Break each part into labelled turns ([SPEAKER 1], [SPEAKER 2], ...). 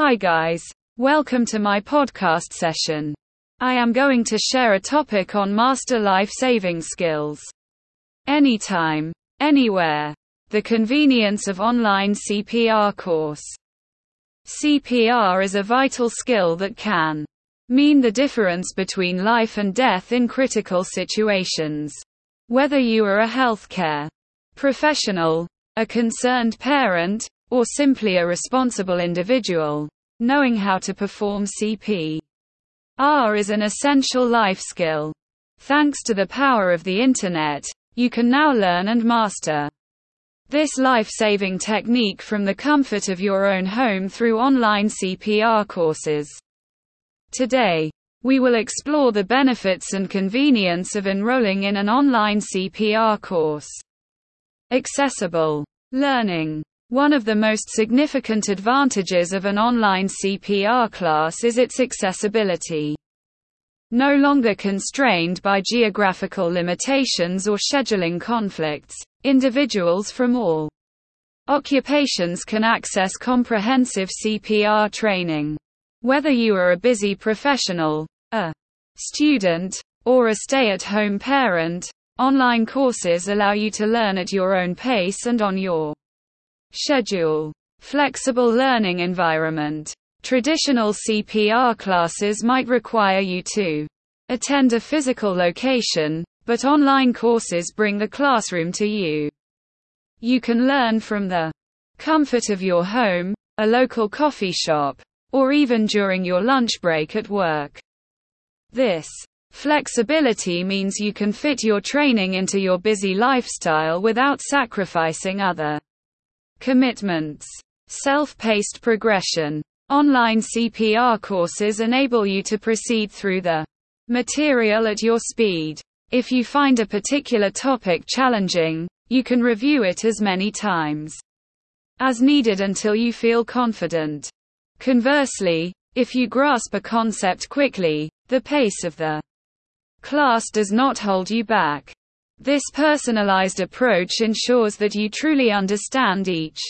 [SPEAKER 1] Hi guys. Welcome to my podcast session. I am going to share a topic on master life saving skills. Anytime, anywhere. The convenience of online CPR course. CPR is a vital skill that can mean the difference between life and death in critical situations. Whether you are a healthcare professional, a concerned parent, or simply a responsible individual, knowing how to perform CPR is an essential life skill. Thanks to the power of the internet, you can now learn and master this life-saving technique from the comfort of your own home through online CPR courses. Today, we will explore the benefits and convenience of enrolling in an online CPR course. Accessible learning. One of the most significant advantages of an online CPR class is its accessibility. No longer constrained by geographical limitations or scheduling conflicts, individuals from all occupations can access comprehensive CPR training. Whether you are a busy professional, a student, or a stay at home parent, online courses allow you to learn at your own pace and on your schedule. Flexible learning environment. Traditional CPR classes might require you to attend a physical location, but online courses bring the classroom to you. You can learn from the comfort of your home, a local coffee shop, or even during your lunch break at work. This flexibility means you can fit your training into your busy lifestyle without sacrificing other commitments. Self-paced progression. Online CPR courses enable you to proceed through the material at your speed. If you find a particular topic challenging, you can review it as many times as needed until you feel confident. Conversely, if you grasp a concept quickly, the pace of the class does not hold you back. This personalized approach ensures that you truly understand each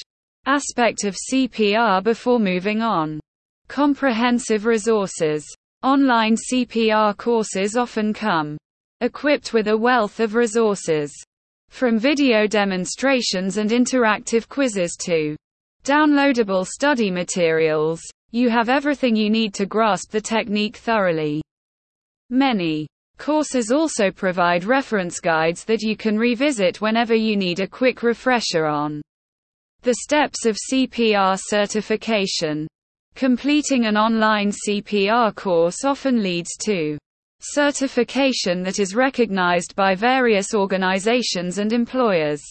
[SPEAKER 1] aspect of CPR before moving on. Comprehensive resources. Online CPR courses often come equipped with a wealth of resources. From video demonstrations and interactive quizzes to downloadable study materials, you have everything you need to grasp the technique thoroughly. Many courses also provide reference guides that you can revisit whenever you need a quick refresher on the steps of CPR certification. Completing an online CPR course often leads to certification that is recognized by various organizations and employers.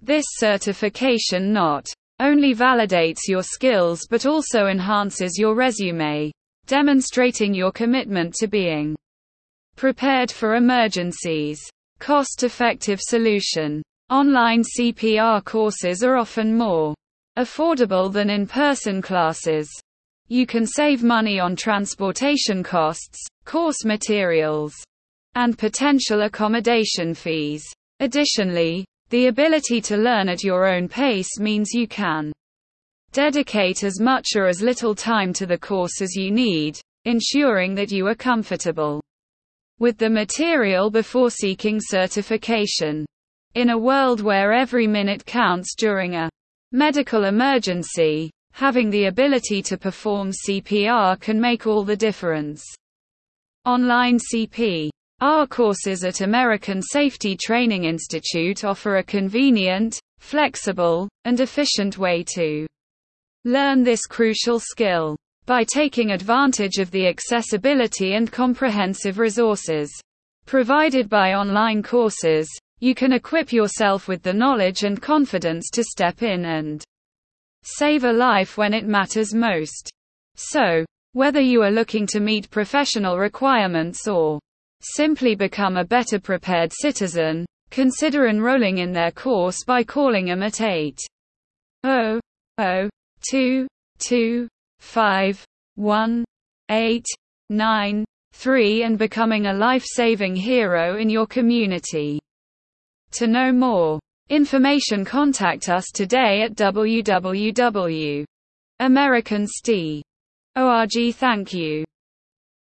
[SPEAKER 1] This certification not only validates your skills but also enhances your resume, demonstrating your commitment to being prepared for emergencies. Cost effective solution. Online CPR courses are often more affordable than in person classes. You can save money on transportation costs, course materials, and potential accommodation fees. Additionally, the ability to learn at your own pace means you can dedicate as much or as little time to the course as you need, ensuring that you are comfortable with the material before seeking certification. In a world where every minute counts during a medical emergency, having the ability to perform CPR can make all the difference. Online CP our courses at American Safety Training Institute offer a convenient, flexible, and efficient way to learn this crucial skill by taking advantage of the accessibility and comprehensive resources provided by online courses. You can equip yourself with the knowledge and confidence to step in and save a life when it matters most. So, whether you are looking to meet professional requirements or Simply become a better prepared citizen. Consider enrolling in their course by calling them at 8 0 0 2 2 5 1 8 9 3 and becoming a life-saving hero in your community. To know more information contact us today at www.americanst org. Thank you.